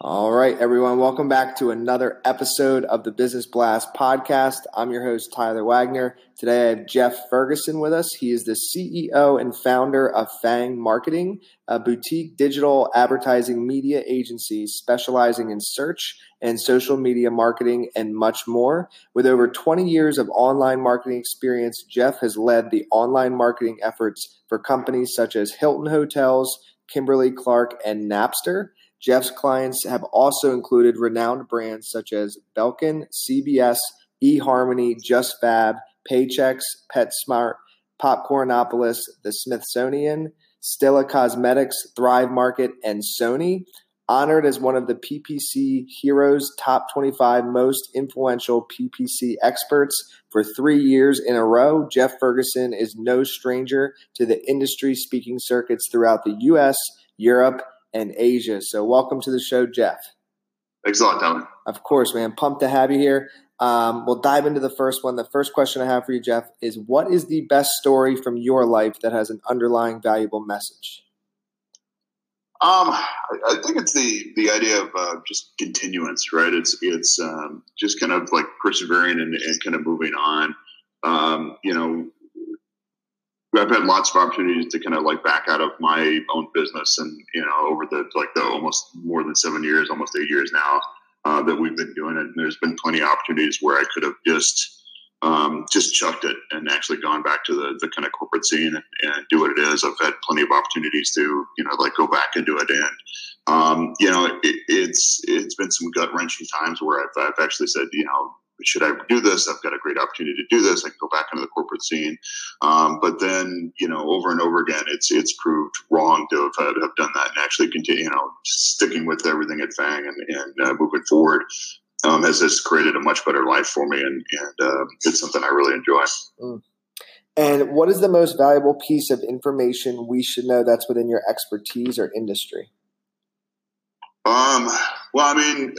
All right, everyone, welcome back to another episode of the Business Blast podcast. I'm your host, Tyler Wagner. Today I have Jeff Ferguson with us. He is the CEO and founder of Fang Marketing, a boutique digital advertising media agency specializing in search and social media marketing and much more. With over 20 years of online marketing experience, Jeff has led the online marketing efforts for companies such as Hilton Hotels, Kimberly Clark, and Napster. Jeff's clients have also included renowned brands such as Belkin, CBS, eHarmony, JustFab, Paychex, PetSmart, Popcornopolis, the Smithsonian, Stila Cosmetics, Thrive Market, and Sony. Honored as one of the PPC Heroes top 25 most influential PPC experts for three years in a row, Jeff Ferguson is no stranger to the industry speaking circuits throughout the US, Europe, and Asia. So, welcome to the show, Jeff. Thanks a lot, Tom. Of course, man. Pumped to have you here. Um, we'll dive into the first one. The first question I have for you, Jeff, is what is the best story from your life that has an underlying valuable message? Um, I think it's the the idea of uh, just continuance, right? It's it's um, just kind of like persevering and, and kind of moving on. Um, you know, I've had lots of opportunities to kind of like back out of my own business, and you know, over the like the almost more than seven years, almost eight years now uh, that we've been doing it. And there's been plenty of opportunities where I could have just um, just chucked it and actually gone back to the, the kind of corporate scene and, and, do what it is. I've had plenty of opportunities to you know like go back into it, and um, you know, it, it's it's been some gut wrenching times where I've, I've actually said, you know, should I do this? I've got a great opportunity to do this. I can go back into the corporate scene. Um, but then, you know, over and over again, it's it's proved wrong to have, have done that and actually continue, you know, sticking with everything at Fang and, and uh, moving forward. Um, has this created a much better life for me, and, and uh, it's something I really enjoy. Mm. And what is the most valuable piece of information we should know that's within your expertise or industry? Um, well, I mean,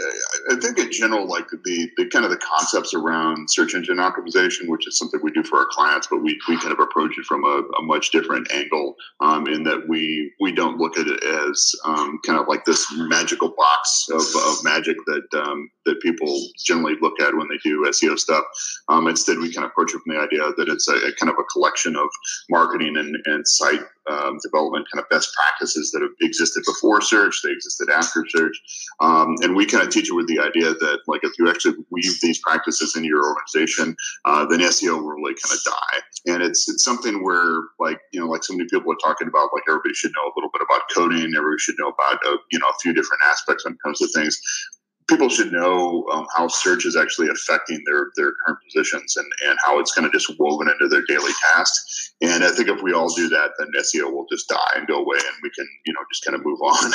I think in general, like the, the kind of the concepts around search engine optimization, which is something we do for our clients, but we, we kind of approach it from a, a much different angle um, in that we we don't look at it as um, kind of like this magical box of, of magic that um, that people generally look at when they do SEO stuff. Um, instead, we kind of approach it from the idea that it's a, a kind of a collection of marketing and, and site um, development kind of best practices that have existed before search, they existed after search. Um, and we kind of teach it with the idea that, like, if you actually weave these practices into your organization, uh, then SEO will really kind of die. And it's it's something where, like, you know, like so many people are talking about, like, everybody should know a little bit about coding, everybody should know about, uh, you know, a few different aspects when it comes to things people should know um, how search is actually affecting their their current positions and, and how it's kind of just woven into their daily tasks. And I think if we all do that, then SEO will just die and go away, and we can you know just kind of move on.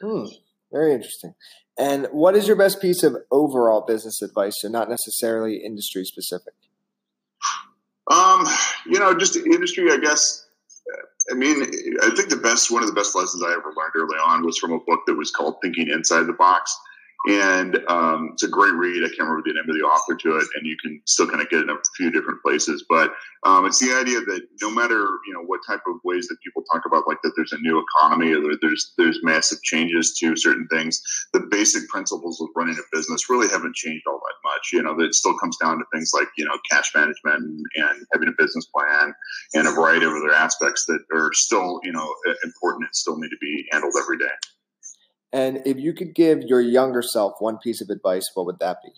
hmm, very interesting. And what is your best piece of overall business advice, so not necessarily industry specific? Um, you know, just industry, I guess. I mean, I think the best one of the best lessons I ever learned early on was from a book that was called Thinking Inside the Box and um, it's a great read. I can't remember the name of the author to it, and you can still kind of get it in a few different places. But um, it's the idea that no matter you know what type of ways that people talk about, like that there's a new economy or there's there's massive changes to certain things, the basic principles of running a business really haven't changed all that much. You know, it still comes down to things like you know cash management and, and having a business plan and a variety of other aspects that are still you know important and still need to be handled every day. And if you could give your younger self one piece of advice, what would that be?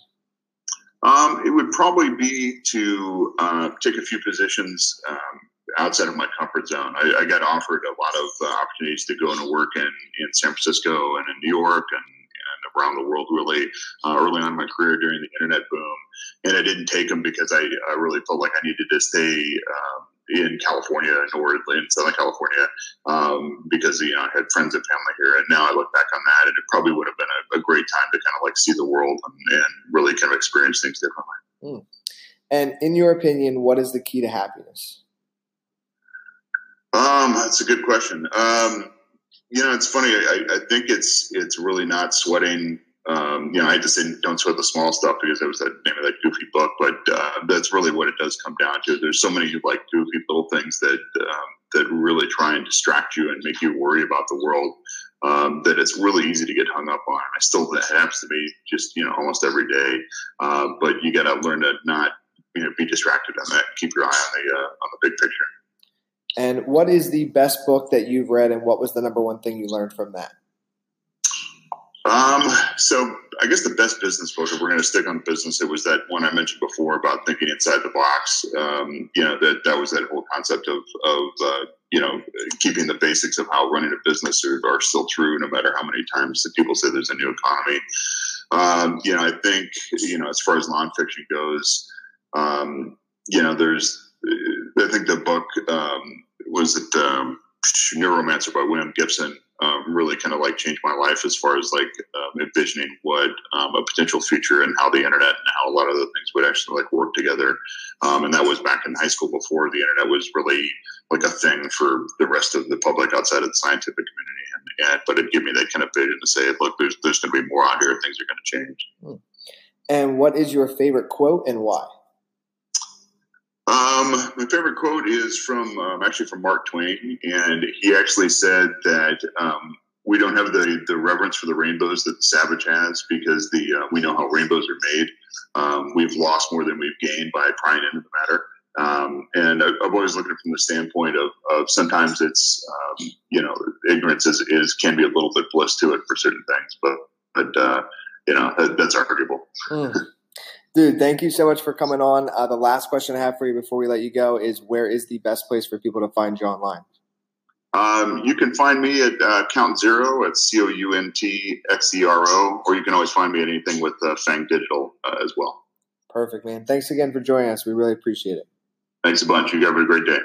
Um, it would probably be to uh, take a few positions um, outside of my comfort zone. I, I got offered a lot of uh, opportunities to go and work in, in San Francisco and in New York and, and around the world really uh, early on in my career during the internet boom. And I didn't take them because I, I really felt like I needed to stay um, in California or in Southern California um, because you know I had friends and family here, and now I look back on that, and it probably would have been a, a great time to kind of like see the world and, and really kind of experience things differently. Mm. And in your opinion, what is the key to happiness? Um, that's a good question. Um, you know, it's funny. I, I think it's it's really not sweating um, you know, I had to say don't sweat the small stuff because it was the name of that goofy book, but uh, that's really what it does come down to. There's so many like goofy little things that um, that really try and distract you and make you worry about the world. Um, that it's really easy to get hung up on. I still that happens to me just you know almost every day. Uh, but you got to learn to not you know be distracted on that. Keep your eye on the uh, on the big picture. And what is the best book that you've read, and what was the number one thing you learned from that? Um, so I guess the best business book, if we're going to stick on business, it was that one I mentioned before about thinking inside the box. Um, you know, that, that was that whole concept of, of, uh, you know, keeping the basics of how running a business are, are, still true, no matter how many times that people say there's a new economy. Um, you know, I think, you know, as far as nonfiction goes, um, you know, there's, I think the book, um, was it, um, Neuromancer by William Gibson um, really kind of like changed my life as far as like um, envisioning what um, a potential future and how the internet and how a lot of the things would actually like work together. Um, and that was back in high school before the internet was really like a thing for the rest of the public outside of the scientific community. And, and but it gave me that kind of vision to say, look, there's there's going to be more out here. Things are going to change. Hmm. And what is your favorite quote and why? Um, my favorite quote is from um, actually from Mark Twain, and he actually said that um, we don't have the the reverence for the rainbows that the savage has because the uh, we know how rainbows are made. Um, we've lost more than we've gained by prying into the matter. Um, and I, have always looked at it from the standpoint of, of sometimes it's um, you know ignorance is, is can be a little bit bliss to it for certain things, but but uh, you know that, that's arguable. Mm. Dude, thank you so much for coming on. Uh, the last question I have for you before we let you go is where is the best place for people to find you online? Um, you can find me at uh, Count Zero at C O U N T X E R O, or you can always find me at anything with uh, Fang Digital uh, as well. Perfect, man. Thanks again for joining us. We really appreciate it. Thanks a bunch. You have a great day.